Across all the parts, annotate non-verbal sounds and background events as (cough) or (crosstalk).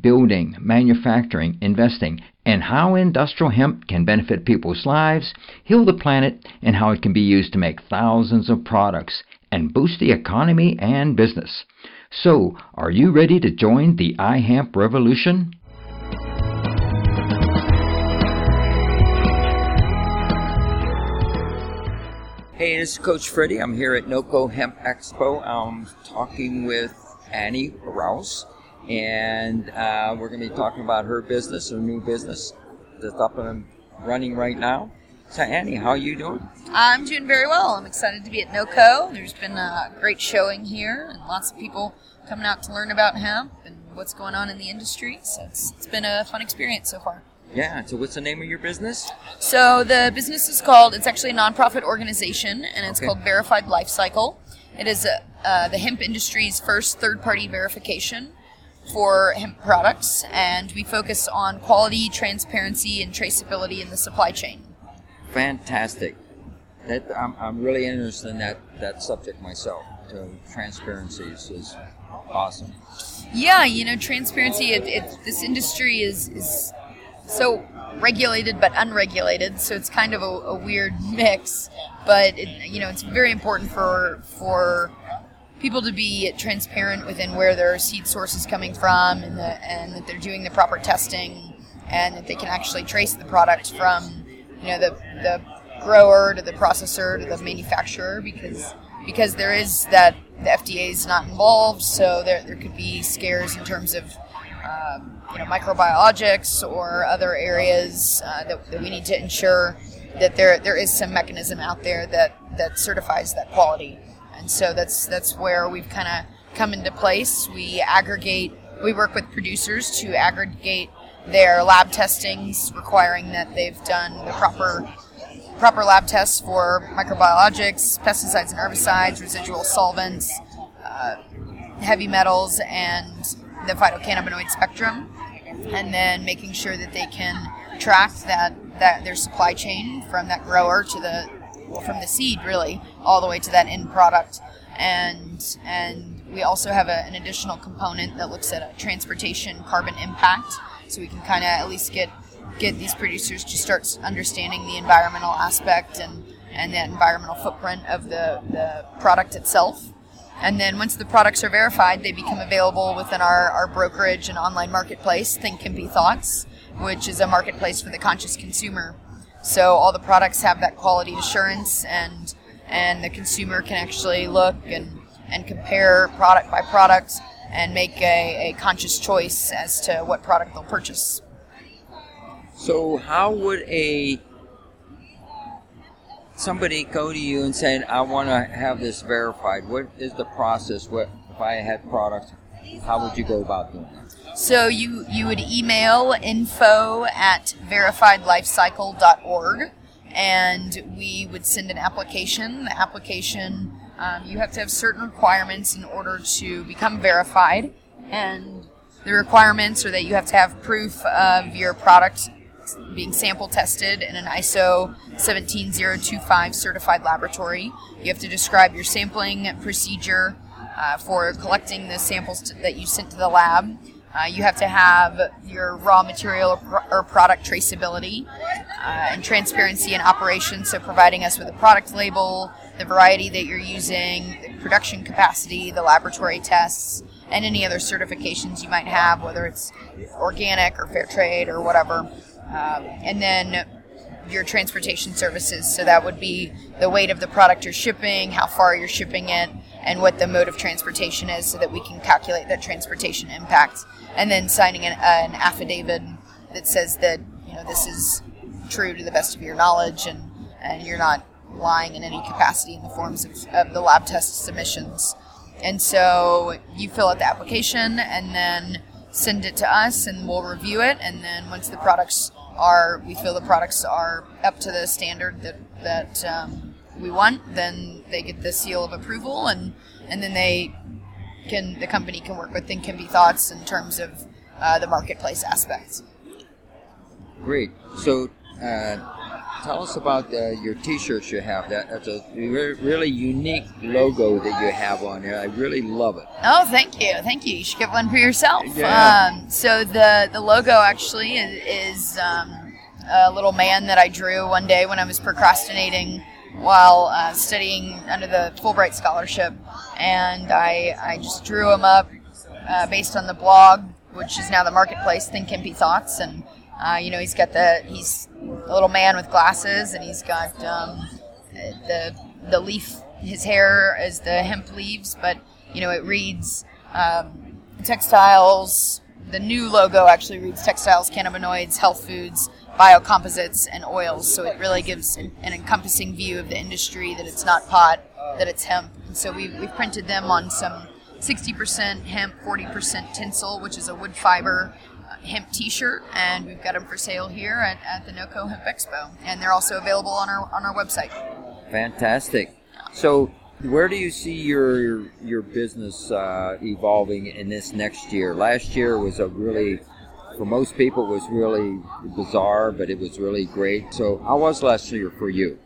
building, manufacturing, investing, and how industrial hemp can benefit people's lives, heal the planet, and how it can be used to make thousands of products and boost the economy and business. So, are you ready to join the iHemp revolution? Hey, this is Coach Freddie. I'm here at NOCO Hemp Expo. I'm talking with Annie Rouse and uh, we're going to be talking about her business, her new business that's up and running right now. So Annie, how are you doing? I'm doing very well. I'm excited to be at NOCO. There's been a great showing here, and lots of people coming out to learn about hemp and what's going on in the industry. So it's, it's been a fun experience so far. Yeah. So what's the name of your business? So the business is called. It's actually a nonprofit organization, and it's okay. called Verified Life Cycle. It is a, uh, the hemp industry's first third-party verification for hemp products, and we focus on quality, transparency, and traceability in the supply chain. Fantastic. That, I'm, I'm really interested in that, that subject myself. So transparency is, is awesome. Yeah, you know, transparency. It, it, this industry is is so regulated but unregulated, so it's kind of a, a weird mix. But it, you know, it's very important for for people to be transparent within where their seed source is coming from and, the, and that they're doing the proper testing and that they can actually trace the product from you know the, the grower to the processor to the manufacturer because because there is that the FDA is not involved. So there, there could be scares in terms of um, you know microbiologics or other areas uh, that, that we need to ensure that there there is some mechanism out there that that certifies that quality and so that's that's where we've kind of come into place. We aggregate, we work with producers to aggregate their lab testings, requiring that they've done the proper proper lab tests for microbiologics, pesticides and herbicides, residual solvents, uh, heavy metals, and the phytocannabinoid spectrum, and then making sure that they can track that that their supply chain from that grower to the well, from the seed really all the way to that end product. And and we also have a, an additional component that looks at a transportation carbon impact, so we can kind of at least get get these producers to start understanding the environmental aspect and and the environmental footprint of the, the product itself. And then once the products are verified, they become available within our, our brokerage and online marketplace, Think Hempy Thoughts, which is a marketplace for the conscious consumer. So all the products have that quality assurance, and and the consumer can actually look and and compare product by product and make a, a conscious choice as to what product they'll purchase. So how would a somebody go to you and say, "I want to have this verified"? What is the process? What if I had products? How would you go about doing that? So you, you would email info at verifiedlifecycle.org and we would send an application. The application, um, you have to have certain requirements in order to become verified. And the requirements are that you have to have proof of your product being sample tested in an ISO 17025 certified laboratory. You have to describe your sampling procedure uh, for collecting the samples that you sent to the lab. Uh, you have to have your raw material or, pro- or product traceability uh, and transparency in operation, so providing us with a product label, the variety that you're using, the production capacity, the laboratory tests, and any other certifications you might have, whether it's organic or fair trade or whatever. Um, and then your transportation services. So that would be the weight of the product you're shipping, how far you're shipping it, and what the mode of transportation is, so that we can calculate that transportation impact. And then signing an, uh, an affidavit that says that you know this is true to the best of your knowledge, and and you're not lying in any capacity in the forms of, of the lab test submissions. And so you fill out the application and then send it to us, and we'll review it. And then once the products are we feel the products are up to the standard that that um, we want, then they get the seal of approval, and and then they can the company can work with Think Hempy Thoughts in terms of uh, the marketplace aspects. Great. So. Uh, tell us about uh, your T-shirts you have. That, that's a re- really unique logo that you have on there. I really love it. Oh, thank you, thank you. You should get one for yourself. Yeah. Um, so the the logo actually is, is um, a little man that I drew one day when I was procrastinating while uh, studying under the Fulbright scholarship, and I I just drew him up uh, based on the blog, which is now the marketplace. Think Hempy Thoughts and uh, you know, he's got the he's a little man with glasses, and he's got um, the the leaf. His hair is the hemp leaves, but you know, it reads um, textiles. The new logo actually reads textiles, cannabinoids, health foods, biocomposites, and oils. So it really gives an, an encompassing view of the industry that it's not pot, that it's hemp. And so we we've printed them on some 60% hemp, 40% Tencel, which is a wood fiber hemp T-shirt, and we've got them for sale here at, at the NOCO Hemp Expo, and they're also available on our on our website. Fantastic. So, where do you see your your business uh, evolving in this next year? Last year was a really, for most people, was really bizarre, but it was really great. So, how was last year for you?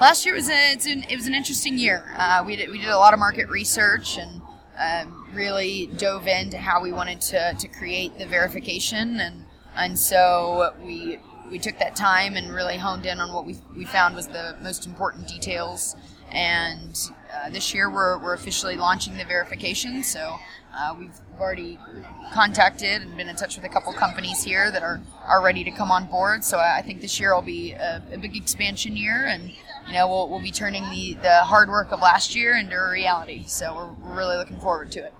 Last year was a, an, it was an interesting year. Uh, we did we did a lot of market research and um, really dove into how we wanted to, to create the verification and and so we we took that time and really honed in on what we, we found was the most important details and uh, this year we're, we're officially launching the verification so uh, we've already contacted and been in touch with a couple companies here that are, are ready to come on board so I think this year will be a, a big expansion year and you know, we'll, we'll be turning the, the hard work of last year into a reality. So we're, we're really looking forward to it.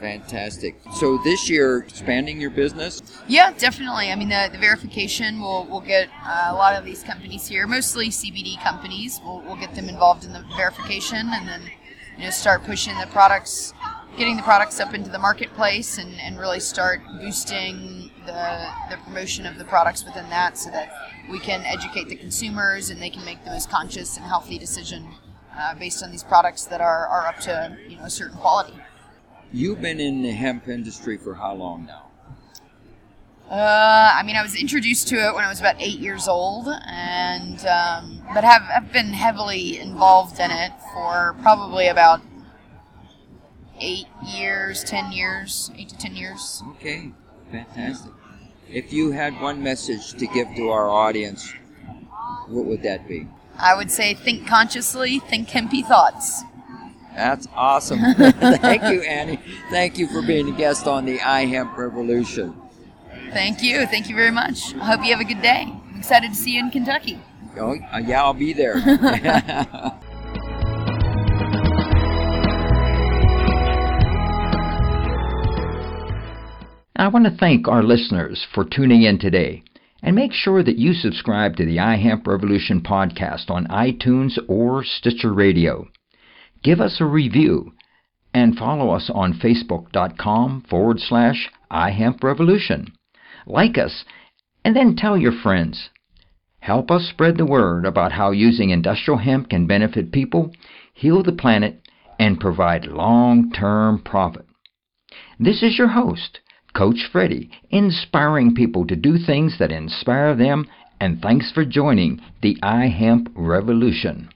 Fantastic. So this year, expanding your business? Yeah, definitely. I mean, the, the verification will will get uh, a lot of these companies here, mostly CBD companies. We'll, we'll get them involved in the verification, and then you know start pushing the products, getting the products up into the marketplace, and, and really start boosting the the promotion of the products within that, so that we can educate the consumers and they can make the most conscious and healthy decision uh, based on these products that are, are up to you know a certain quality. You've been in the hemp industry for how long now? Uh, I mean, I was introduced to it when I was about eight years old, and um, but have have been heavily involved in it for probably about eight years, ten years, eight to ten years. Okay, fantastic. If you had one message to give to our audience, what would that be? I would say think consciously, think hempy thoughts. That's awesome. (laughs) Thank you, Annie. Thank you for being a guest on the iHemp Revolution. Thank you. Thank you very much. I hope you have a good day. I'm excited to see you in Kentucky. Oh, uh, yeah, I'll be there. (laughs) I want to thank our listeners for tuning in today. And make sure that you subscribe to the iHemp Revolution podcast on iTunes or Stitcher Radio. Give us a review and follow us on facebook.com forward slash iHemp Revolution. Like us and then tell your friends. Help us spread the word about how using industrial hemp can benefit people, heal the planet, and provide long term profit. This is your host, Coach Freddie, inspiring people to do things that inspire them, and thanks for joining the iHemp Revolution.